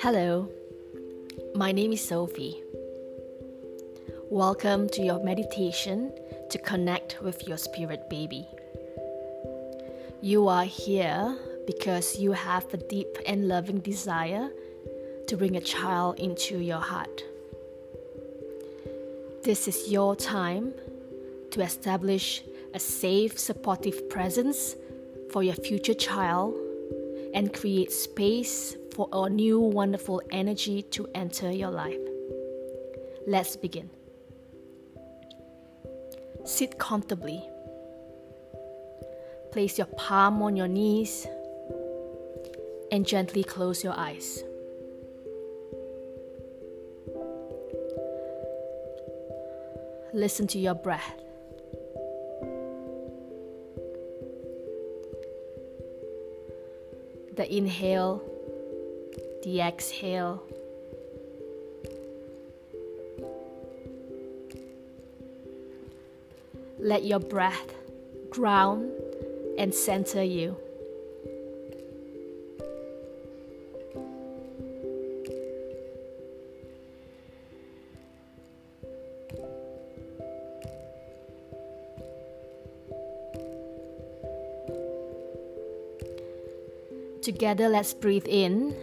Hello, my name is Sophie. Welcome to your meditation to connect with your spirit baby. You are here because you have a deep and loving desire to bring a child into your heart. This is your time to establish a safe, supportive presence for your future child and create space for a new wonderful energy to enter your life. Let's begin. Sit comfortably. Place your palm on your knees and gently close your eyes. Listen to your breath. The inhale, the exhale. Let your breath ground and center you. Together, let's breathe in.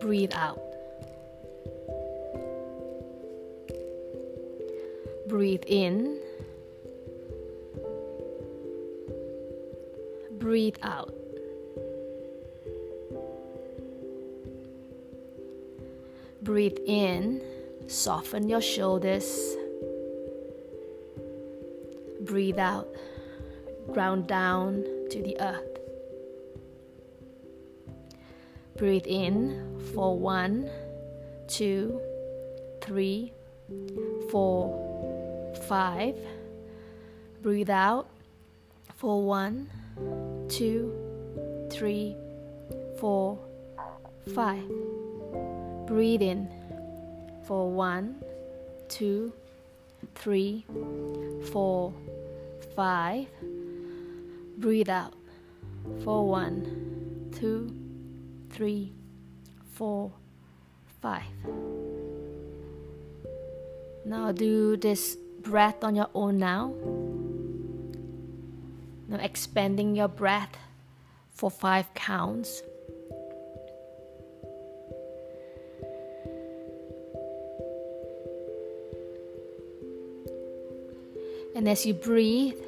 Breathe out. Breathe in. Breathe out. Breathe in, soften your shoulders. Breathe out ground down to the earth. Breathe in for one, two, three, four, five. Breathe out for one, two, three, four, five. Breathe in for one, two, three, four, five. Breathe out for one, two, three, four, five. Now do this breath on your own now. Now expanding your breath for five counts. And as you breathe,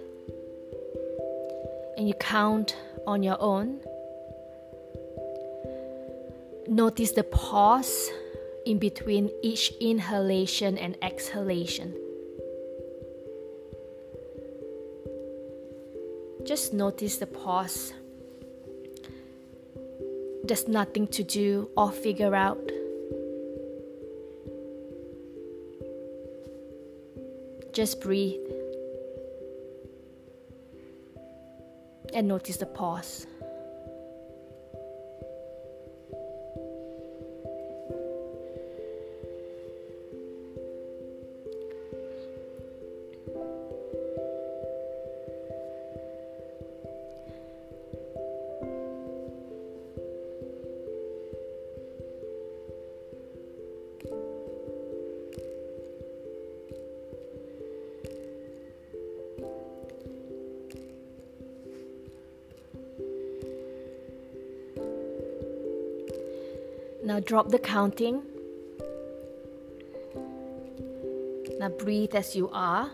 and you count on your own. Notice the pause in between each inhalation and exhalation. Just notice the pause. There's nothing to do or figure out. Just breathe. And notice the pause. Now drop the counting. Now breathe as you are.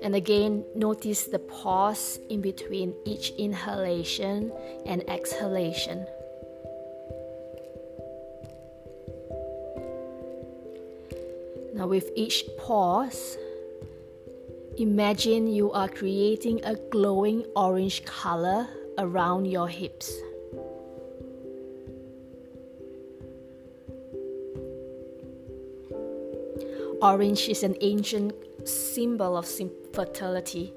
And again, notice the pause in between each inhalation and exhalation. Now, with each pause, Imagine you are creating a glowing orange color around your hips. Orange is an ancient symbol of fertility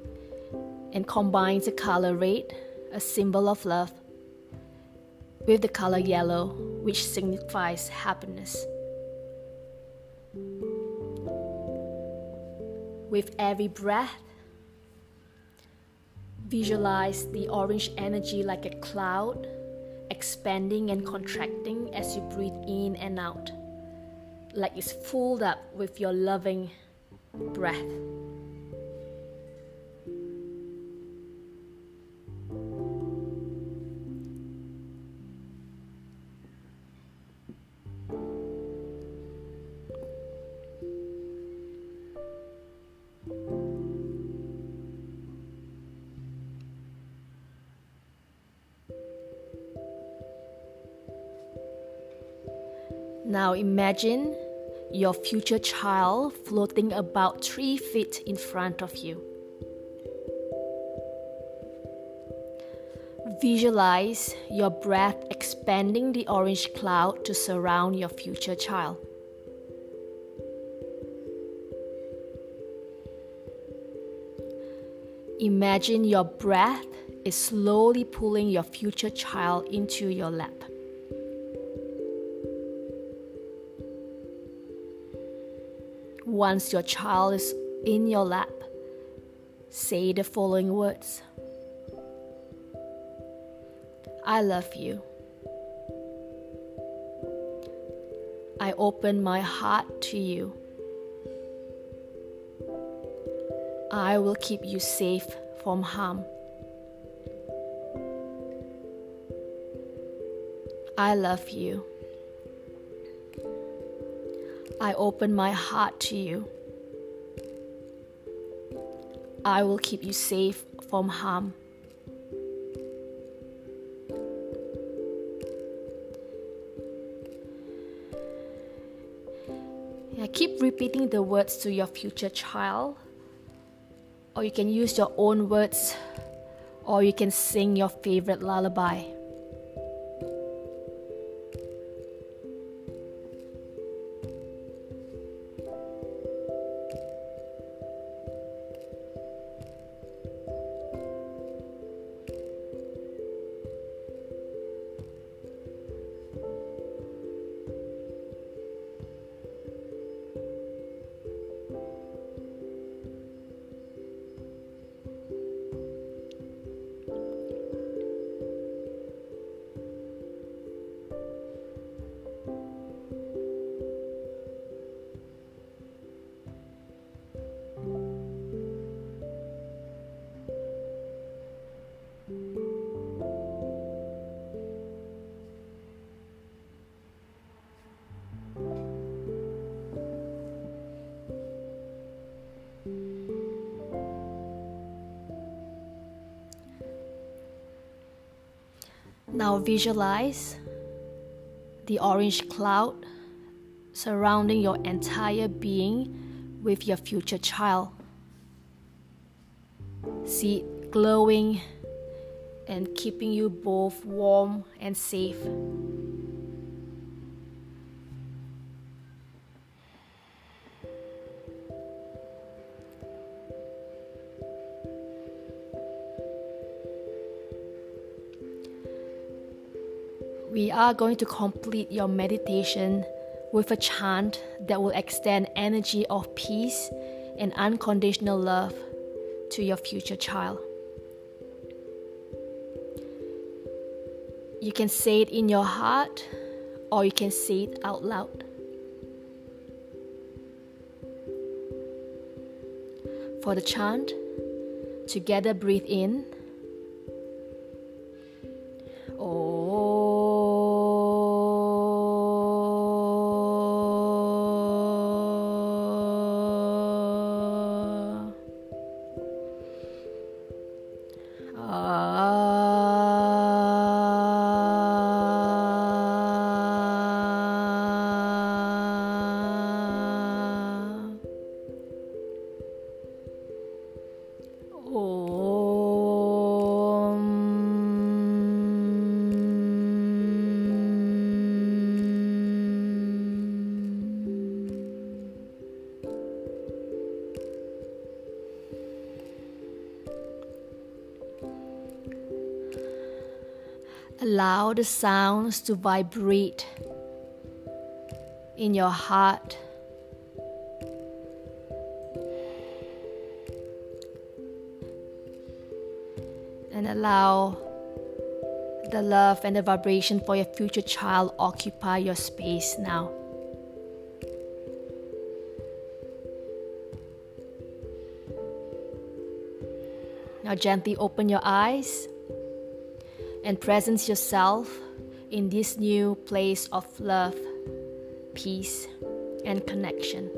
and combines the color red, a symbol of love, with the color yellow, which signifies happiness. With every breath, visualize the orange energy like a cloud, expanding and contracting as you breathe in and out, like it's filled up with your loving breath. Now imagine your future child floating about three feet in front of you. Visualize your breath expanding the orange cloud to surround your future child. Imagine your breath is slowly pulling your future child into your lap. Once your child is in your lap, say the following words I love you. I open my heart to you. I will keep you safe from harm. I love you. I open my heart to you. I will keep you safe from harm. Yeah, keep repeating the words to your future child, or you can use your own words, or you can sing your favorite lullaby. Now visualize the orange cloud surrounding your entire being with your future child. See it glowing and keeping you both warm and safe. We are going to complete your meditation with a chant that will extend energy of peace and unconditional love to your future child. You can say it in your heart or you can say it out loud. For the chant, together breathe in. Allow the sounds to vibrate in your heart. And allow the love and the vibration for your future child occupy your space now. Now, gently open your eyes and presence yourself in this new place of love, peace, and connection.